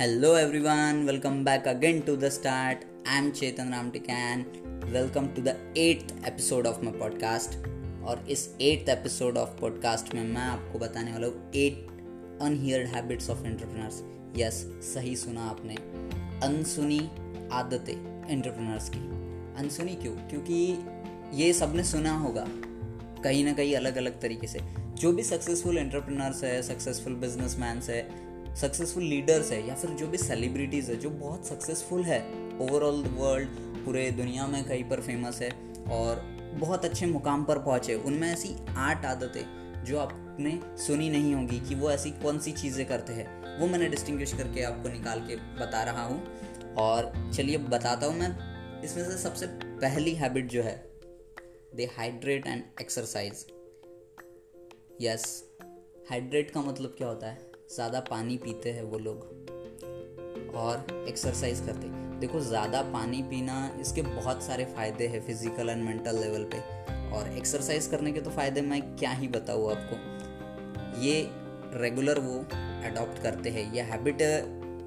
Hello everyone, welcome back again to the start. I'm Chetan Ramtik and welcome to the eighth episode of my podcast और इस eighth episode of podcast में मैं आपको बताने वाला हूँ eight unheard habits of entrepreneurs yes सही सुना आपने। अनसुनी आदतें एंटरप्रेनर्स की। अनसुनी क्यों? क्योंकि ये सबने सुना होगा कहीं ना कहीं अलग अलग तरीके से। जो भी सक्सेसफुल एंटरप्रेनर्स है सक्सेसफुल बिजनेसमैन है सक्सेसफुल लीडर्स है, या फिर जो भी सेलिब्रिटीज़ है, जो बहुत सक्सेसफुल है ओवरऑल वर्ल्ड पूरे दुनिया में कहीं पर फ़ेमस है और बहुत अच्छे मुकाम पर पहुँचे। उनमें ऐसी आठ आदतें जो आपने सुनी नहीं होगी कि वो ऐसी कौन सी चीज़ें करते हैं, वो मैंने डिस्टिंग्विश करके आपको निकाल के बता रहा हूँ। और चलिए बताता हूँ मैं, इसमें से सबसे पहली हैबिट जो है they hydrate and exercise yes hydrate का मतलब क्या होता है? ज़्यादा पानी पीते हैं वो लोग और एक्सरसाइज करते देखो, ज़्यादा पानी पीना इसके बहुत सारे फ़ायदे हैं फ़िज़िकल एंड मेंटल लेवल पे। और एक्सरसाइज करने के तो फ़ायदे मैं क्या ही बताऊँ आपको। ये रेगुलर वो अडॉप्ट करते हैं। ये हैबिट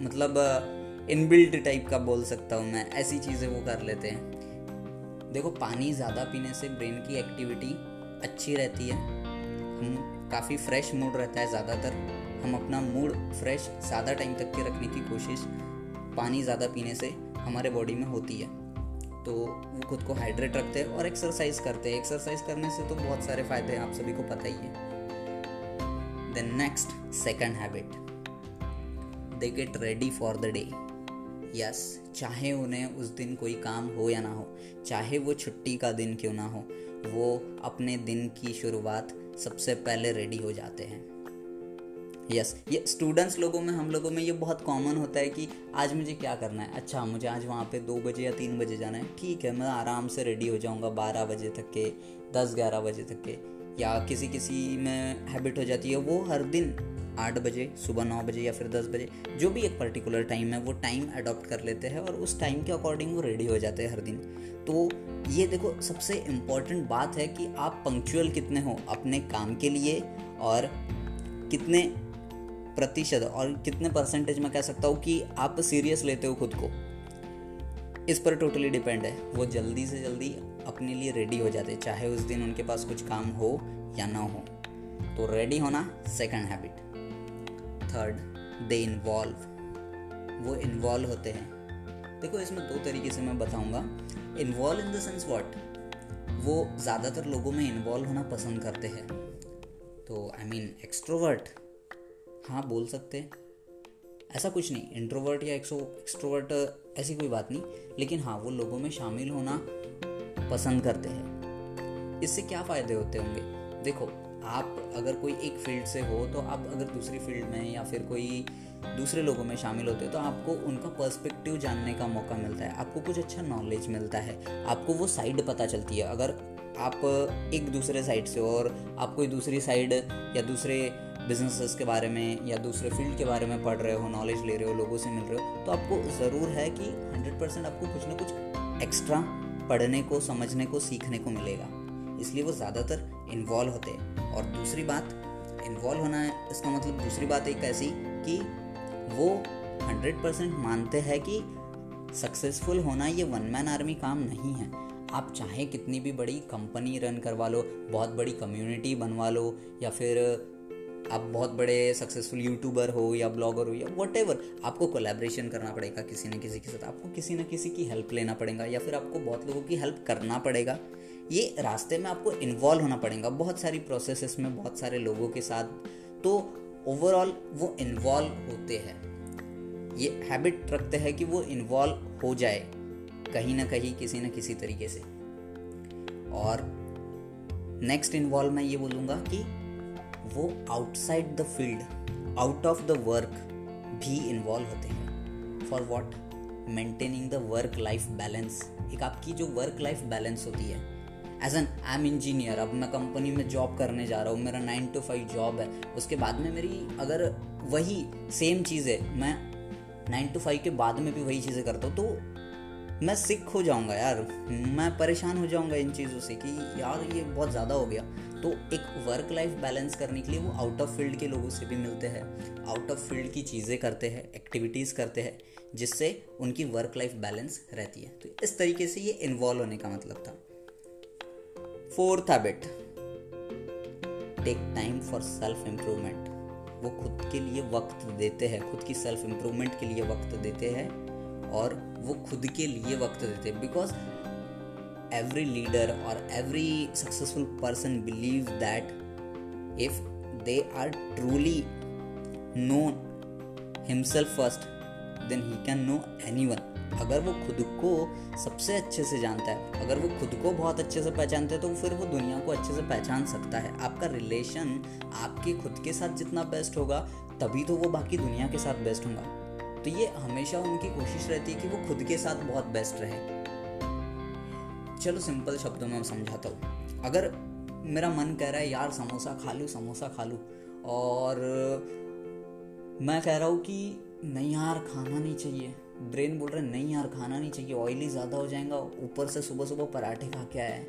मतलब इनबिल्ट टाइप का बोल सकता हूँ मैं। ऐसी चीज़ें वो कर लेते हैं। देखो, पानी ज़्यादा पीने से ब्रेन की एक्टिविटी अच्छी रहती है। हम काफ़ी फ्रेश मूड रहता है ज़्यादातर। हम अपना मूड फ्रेश ज़्यादा टाइम तक के रखने की कोशिश पानी ज़्यादा पीने से हमारे बॉडी में होती है। तो वो खुद को हाइड्रेट रखते हैं और एक्सरसाइज करते हैं। एक्सरसाइज करने से तो बहुत सारे फ़ायदे हैं, आप सभी को पता ही है। Then next second habit they get ready for the day yes चाहे उन्हें उस दिन कोई काम हो या ना हो, चाहे वो छुट्टी का दिन क्यों ना हो, वो अपने दिन की शुरुआत सबसे पहले रेडी हो जाते हैं। यस ये स्टूडेंट्स लोगों में, हम लोगों में ये बहुत कॉमन होता है कि आज मुझे क्या करना है? अच्छा मुझे आज वहाँ पे दो बजे या तीन बजे जाना है। ठीक है, मैं आराम से रेडी हो जाऊँगा बारह बजे तक के, दस ग्यारह बजे तक के, या किसी किसी में हैबिट हो जाती है वो हर दिन आठ बजे, सुबह नौ बजे या फिर दस बजे, जो भी एक पर्टिकुलर टाइम है, वो टाइम अडॉप्ट कर लेते हैं और उस टाइम के अकॉर्डिंग वो रेडी हो जाते हैं हर दिन। तो ये देखो, सबसे इंपॉर्टेंट बात है कि आप पंक्चुअल कितने हो अपने काम के लिए और कितने प्रतिशत और कितने परसेंटेज में कह सकता हूँ कि आप सीरियस लेते हो खुद को। इस पर टोटली डिपेंड है। वो जल्दी से जल्दी अपने लिए रेडी हो जाते, चाहे उस दिन उनके पास कुछ काम हो या ना हो। तो रेडी होना second habit third they involve वो इन्वॉल्व होते हैं। देखो, इसमें दो तरीके से मैं बताऊँगा। Involve in the sense what वो ज़्यादातर लोगों में इन्वॉल्व होना पसंद करते हैं। तो आई मीन एक्सट्रोवर्ट हाँ बोल सकते हैं। ऐसा कुछ नहीं इंट्रोवर्ट या एक्सो एक्सट्रोवर्ट ऐसी कोई बात नहीं। लेकिन हाँ वो लोगों में शामिल होना पसंद करते हैं। इससे क्या फ़ायदे होते होंगे? देखो, आप अगर कोई एक फ़ील्ड से हो तो आप अगर दूसरी फ़ील्ड में या फिर कोई दूसरे लोगों में शामिल होते हो तो आपको उनका पर्सपेक्टिव जानने का मौका मिलता है। आपको कुछ अच्छा नॉलेज मिलता है। आपको वो साइड पता चलती है। अगर आप एक दूसरे साइड से और आप कोई दूसरी साइड या दूसरे बिजनेसेस के बारे में या दूसरे फ़ील्ड के बारे में पढ़ रहे हो नॉलेज ले रहे हो, लोगों से मिल रहे हो तो आपको ज़रूर है कि हंड्रेड परसेंट आपको कुछ ना कुछ एक्स्ट्रा पढ़ने को, समझने को, सीखने को मिलेगा। इसलिए वो ज़्यादातर इन्वॉल्व होते हैं। और दूसरी बात इन्वॉल्व होना है, इसका मतलब दूसरी बात एक ऐसी कि वो हंड्रेड परसेंट मानते हैं कि सक्सेसफुल होना ये वन मैन आर्मी काम नहीं है। आप चाहे कितनी भी बड़ी कंपनी रन करवा लो, बहुत बड़ी कम्युनिटी बनवा लो, या फिर आप बहुत बड़े सक्सेसफुल यूट्यूबर हो या ब्लॉगर हो या वट आपको कोलेब्रेशन करना पड़ेगा किसी न किसी के साथ। आपको किसी न किसी की हेल्प लेना पड़ेगा या फिर आपको बहुत लोगों की हेल्प करना पड़ेगा। ये रास्ते में आपको इन्वॉल्व होना पड़ेगा, बहुत सारी प्रोसेस में, बहुत सारे लोगों के साथ। तो ओवरऑल वो इन्वॉल्व होते हैं। ये हैबिट रखते हैं कि वो इन्वॉल्व हो जाए, कहीं ना कहीं, किसी न किसी तरीके से। और नेक्स्ट इन्वॉल्व मैं ये बोलूँगा कि वो outside the field out of the work भी इन्वॉल्व होते हैं। For what maintaining the work life balance एक आपकी जो वर्क लाइफ बैलेंस होती है। As an I M engineer अब मैं कंपनी में जॉब करने जा रहा हूँ, मेरा नाइन टू फाइव जॉब है। उसके बाद में मेरी अगर वही सेम चीज़ है, मैं नाइन टू फाइव के बाद में भी वही चीज़ें करता हूँ तो मैं सिक हो जाऊँगा यार। मैं परेशान हो जाऊँगा इन चीज़ों से कि यार ये बहुत ज़्यादा हो गया। तो एक वर्क लाइफ बैलेंस करने के लिए वो आउट ऑफ़ फ़ील्ड के लोगों से भी मिलते हैं। आउट ऑफ़ फ़ील्ड की चीज़ें करते हैं एक्टिविटीज़ करते हैं, जिससे उनकी वर्क लाइफ बैलेंस रहती है। तो इस तरीके से ये इन्वॉल्व होने का मतलब था। Fourth habit take time for self improvement वो खुद के लिए वक्त देते हैं, खुद की सेल्फ इम्प्रूवमेंट के लिए वक्त देते हैं और वो खुद के लिए वक्त देते हैं। Because every leader or every successful person believe that if they are truly know himself first, then he can know anyone. अगर वो खुद को सबसे अच्छे से जानता है, अगर वो खुद को बहुत अच्छे से पहचानता है तो फिर वो दुनिया को अच्छे से पहचान सकता है। आपका रिलेशन आपके खुद के साथ जितना बेस्ट होगा, तभी तो वो बाकी दुनिया के साथ बेस्ट होगा। तो ये हमेशा उनकी कोशिश रहती है कि वो खुद के साथ बहुत बेस्ट रहे। चलो सिंपल शब्दों में समझाता हूँ। अगर मेरा मन कह रहा है, यार, समोसा खा लूँ, समोसा खा लूँ, और मैं कह रहा हूँ कि, नहीं यार, खाना नहीं चाहिए। ब्रेन बोल रहा है, नहीं यार, खाना नहीं चाहिए ऑयली ज़्यादा हो जाएगा, ऊपर से सुबह सुबह पराठे खा के आया है।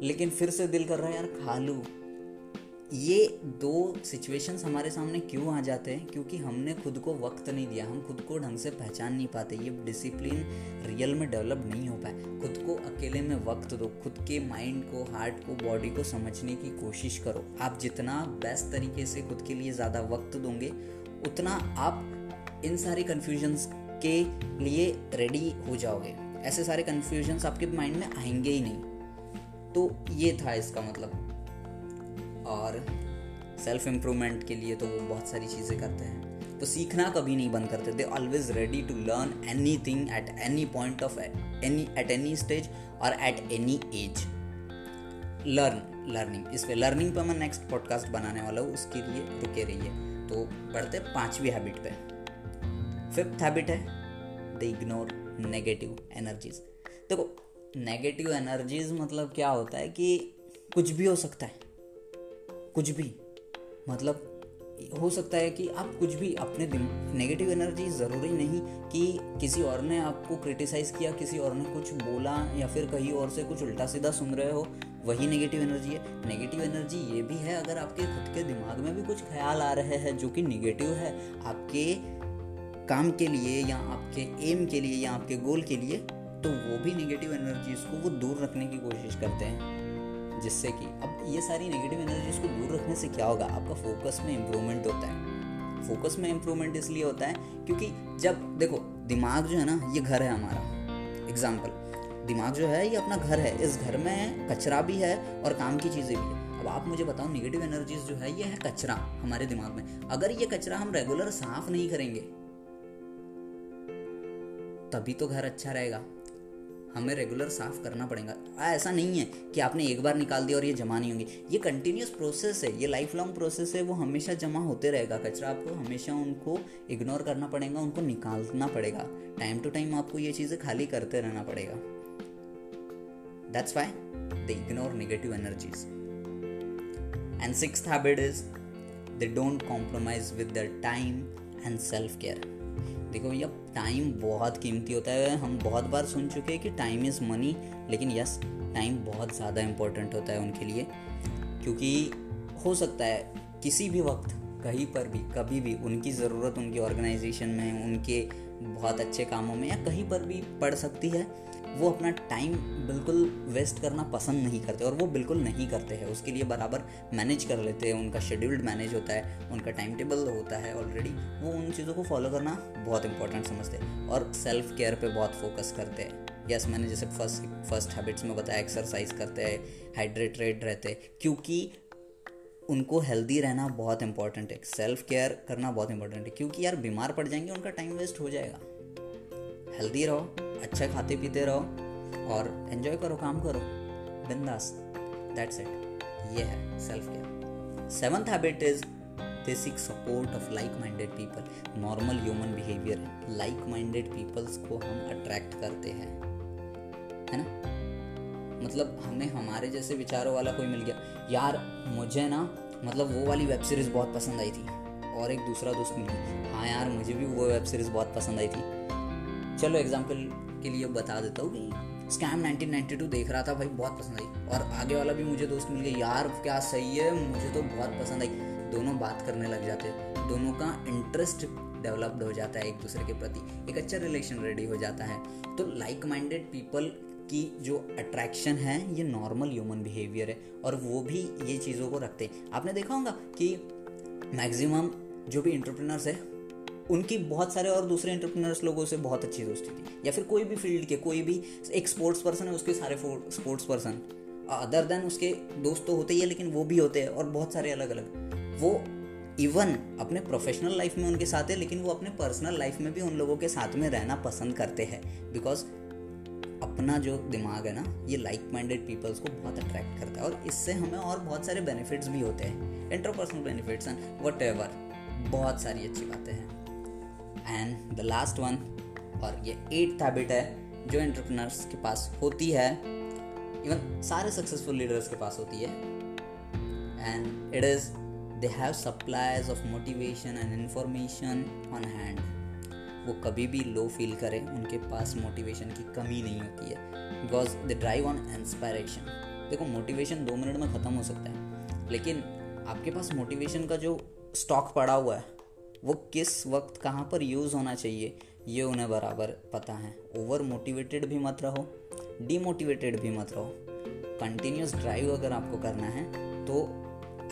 लेकिन फिर से दिल कर रहा है, यार, खा लूँ। ये दो सिचुएशंस हमारे सामने क्यों आ जाते हैं? क्योंकि हमने खुद को वक्त नहीं दिया। हम खुद को ढंग से पहचान नहीं पाते। ये डिसिप्लिन रियल में डेवलप नहीं हो पाए। खुद को अकेले में वक्त दो। खुद के माइंड को हार्ट को बॉडी को समझने की कोशिश करो। आप जितना बेस्ट तरीके से खुद के लिए ज़्यादा वक्त दोगे, उतना आप इन सारे कन्फ्यूजन्स के लिए रेडी हो जाओगे। ऐसे सारे कन्फ्यूजन्स आपके माइंड में आएँगे ही नहीं। तो ये था इसका मतलब। और सेल्फ इम्प्रूवमेंट के लिए तो वो बहुत सारी चीज़ें करते हैं। तो सीखना कभी नहीं बंद करते। They always ready to learn anything at any point of any at any stage और at any age learn learning इस पर लर्निंग पर मैं नेक्स्ट पॉडकास्ट बनाने वाला हूँ। उसके लिए रुके रहिए। तो बढ़ते पांचवी हैबिट पे। फिफ्थ हैबिट है द इग्नोर नेगेटिव एनर्जीज देखो नेगेटिव एनर्जीज मतलब क्या होता है कि कुछ भी हो सकता है। कुछ भी। मतलब हो सकता है कि आप कुछ भी अपने दिन नेगेटिव एनर्जी ज़रूरी नहीं कि किसी और ने आपको क्रिटिसाइज़ किया, किसी और ने कुछ बोला या फिर कहीं और से कुछ उल्टा सीधा सुन रहे हो। वही नेगेटिव एनर्जी है। नेगेटिव एनर्जी ये भी है, अगर आपके खुद के दिमाग में भी कुछ ख्याल आ रहे हैं जो कि निगेटिव है, आपके काम के लिए या आपके एम के लिए या आपके गोल के लिए तो वो भी नेगेटिव एनर्जीज को वो दूर रखने की कोशिश करते हैं। जिससे कि अब ये सारी नेगेटिव एनर्जीज को दूर रखने से क्या होगा? आपका फोकस में इम्प्रूवमेंट होता है। फोकस में इम्प्रूवमेंट इसलिए होता है क्योंकि जब, देखो, दिमाग जो है ना, ये घर है हमारा। एग्ज़ाम्पल दिमाग जो है, ये अपना घर है। इस घर में कचरा भी है और काम की चीज़ें भी है। अब आप मुझे बताओ नेगेटिव एनर्जीज जो है, ये है कचरा हमारे दिमाग में। अगर ये कचरा हम रेगुलर साफ़ नहीं करेंगे, तभी तो घर अच्छा रहेगा। हमें रेगुलर साफ़ करना पड़ेगा। ऐसा नहीं है कि आपने एक बार निकाल दिया और ये जमा नहीं होंगे। ये कंटिन्यूस प्रोसेस है, ये लाइफ लॉन्ग प्रोसेस है, वो हमेशा जमा होते रहेगा। कचरा आपको हमेशा उनको इग्नोर करना पड़ेगा, उनको निकालना पड़ेगा। टाइम टू टाइम आपको ये चीज़ें खाली करते रहना पड़ेगा। That's why they ignore negative energies and six habit is they don't compromise with the time and self care देखो भैया टाइम बहुत कीमती होता है। हम बहुत बार सुन चुके हैं कि टाइम इज़ मनी लेकिन यस टाइम बहुत ज़्यादा इम्पोर्टेंट होता है उनके लिए। क्योंकि हो सकता है किसी भी वक्त, कहीं पर भी, कभी भी उनकी ज़रूरत उनकी ऑर्गेनाइजेशन में, उनके बहुत अच्छे कामों में या कहीं पर भी पड़ सकती है। वो अपना टाइम बिल्कुल वेस्ट करना पसंद नहीं करते और वो बिल्कुल नहीं करते हैं। उसके लिए बराबर मैनेज कर लेते हैं उनका शेड्यूल्ड मैनेज होता है उनका टाइम टेबल होता है ऑलरेडी वो उन चीज़ों को फॉलो करना बहुत इंपॉर्टेंट समझते हैं और सेल्फ केयर पे बहुत फोकस करते हैं। यस yes, मैंने जैसे फ़र्स्ट फ़र्स्ट हैबिट्स में बताया एक्सरसाइज करते हैं हाइड्रेटेड रहते हैं क्योंकि उनको हेल्दी रहना बहुत इंपॉर्टेंट है। सेल्फ केयर करना बहुत इंपॉर्टेंट है क्योंकि यार बीमार पड़ जाएँगे उनका टाइम वेस्ट हो जाएगा। हेल्दी रहो अच्छा खाते पीते रहो और एंजॉय करो, काम करो। बिंदास। दैट्स इट ये है self care seventh habit is seek support of like minded people normal human behaviour है। लाइक माइंडेड पीपल्स को हम अट्रैक्ट करते हैं। है ना? मतलब हमें हमारे जैसे विचारों वाला कोई मिल गया। यार, मुझे ना मतलब वो वाली वेब सीरीज़ बहुत पसंद आई थी। और एक दूसरा दोस्त मिल। गया हाँ यार, मुझे भी वो वेब सीरीज़ बहुत पसंद आई थी। चलो एग्ज़ाम्पल के लिए बता देता हूँ। कि स्कैम 1992 देख रहा था भाई, बहुत पसंद आई। और आगे वाला भी मुझे दोस्त मिल गया, यार, क्या सही है? मुझे तो बहुत पसंद आई। दोनों बात करने लग जाते दोनों का इंटरेस्ट डेवलप्ड हो जाता है एक दूसरे के प्रति। एक अच्छा रिलेशन रेडी हो जाता है। तो लाइक माइंडेड पीपल की जो अट्रैक्शन है, ये नॉर्मल ह्यूमन बिहेवियर है। और वो भी ये चीज़ों को रखते हैं। आपने देखा होगा कि मैक्सिमम जो भी इंटरप्रेनर्स है उनकी बहुत सारे और दूसरे इंटरप्रेनर्स लोगों से बहुत अच्छी दोस्ती थी। या फिर कोई भी फ़ील्ड के, कोई भी एक स्पोर्ट्स पर्सन है, उसके सारे स्पोर्ट्स पर्सन अदर देन उसके दोस्त तो होते ही है, लेकिन वो भी होते हैं और बहुत सारे अलग अलग वो इवन अपने प्रोफेशनल लाइफ में उनके साथ है, लेकिन वो अपने पर्सनल लाइफ में भी उन लोगों के साथ में रहना पसंद करते हैं। बिकॉज़ अपना जो दिमाग है ना, ये लाइक माइंडेड पीपल्स को बहुत अट्रैक्ट करता है और इससे हमें और बहुत सारे बेनिफिट्स भी होते हैं। Interpersonal benefits and whatever बहुत सारी अच्छी बातें हैं। एंड द लास्ट वन और ये एट्थ हैबिट है, जो एंटरप्रेनर्स के पास होती है इवन सारे सक्सेसफुल लीडर्स के पास होती है and it is they have supplies of motivation and information on hand वो कभी भी लो फील करें, उनके पास मोटिवेशन की कमी नहीं होती है because they drive on inspiration देखो मोटिवेशन दो मिनट में ख़त्म हो सकता है, लेकिन आपके पास मोटिवेशन का जो स्टॉक पड़ा हुआ है वो किस वक्त कहाँ पर यूज़ होना चाहिए, ये उन्हें बराबर पता है। ओवर मोटिवेटेड भी मत रहो डीमोटिवेटेड भी मत रहो। कंटिन्यूस ड्राइव अगर आपको करना है तो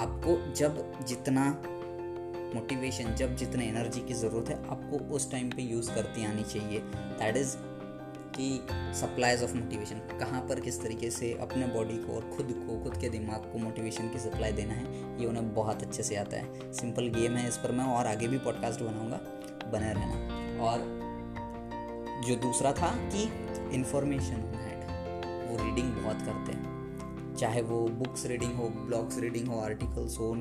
आपको जब जितना मोटिवेशन जब जितने एनर्जी की ज़रूरत है, आपको उस टाइम पे यूज़ करती आनी चाहिए। दैट इज़ कि सप्लाईज ऑफ़ मोटिवेशन कहाँ पर किस तरीके से अपने बॉडी को और खुद को, खुद के दिमाग को मोटिवेशन की सप्लाई देना है, ये उन्हें बहुत अच्छे से आता है। सिंपल गेम है इस पर मैं और आगे भी पॉडकास्ट बनाऊँगा। बने रहना। और जो दूसरा था कि इंफॉर्मेशन वो रीडिंग बहुत करते हैं। चाहे वो बुक्स रीडिंग हो ब्लॉग्स रीडिंग हो आर्टिकल्स हो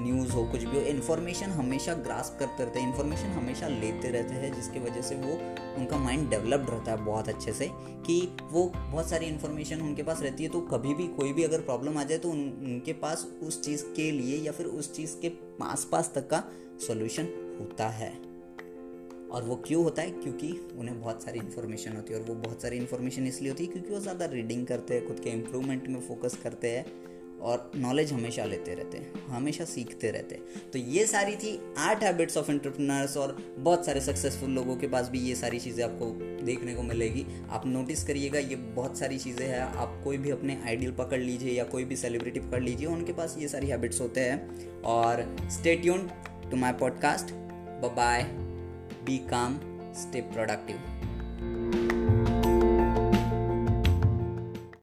न्यूज़ हो कुछ भी हो इन्फॉर्मेशन हमेशा ग्रास्प करते रहते हैं। इन्फॉर्मेशन हमेशा लेते रहते हैं जिसकी वजह से वो उनका माइंड डेवलप्ड रहता है बहुत अच्छे से कि वो बहुत सारी इन्फॉर्मेशन उनके पास रहती है। तो कभी भी कोई भी अगर प्रॉब्लम आ जाए तो उन, उनके पास उस चीज़ के लिए या फिर उस चीज़ के आस पास तक का सोल्यूशन होता है। और वो क्यों होता है? क्योंकि उन्हें बहुत सारी इन्फॉर्मेशन होती है और वो बहुत सारी इन्फॉर्मेशन इसलिए होती है क्योंकि वो ज़्यादा रीडिंग करते हैं खुद के इम्प्रूवमेंट में फोकस करते हैं। और नॉलेज हमेशा लेते रहते हैं हमेशा सीखते रहते हैं। तो ये सारी थी आठ हैबिट्स ऑफ़ एंटरप्रेनर्स और बहुत सारे सक्सेसफुल लोगों के पास भी ये सारी चीज़ें आपको देखने को मिलेगी। आप नोटिस करिएगा ये बहुत सारी चीज़ें हैं। आप कोई भी अपने आइडियल पकड़ लीजिए या कोई भी सेलिब्रिटी पकड़ लीजिए उनके पास ये सारी हैबिट्स होते हैं। और stay tuned to my podcast bye be calm, stay productive.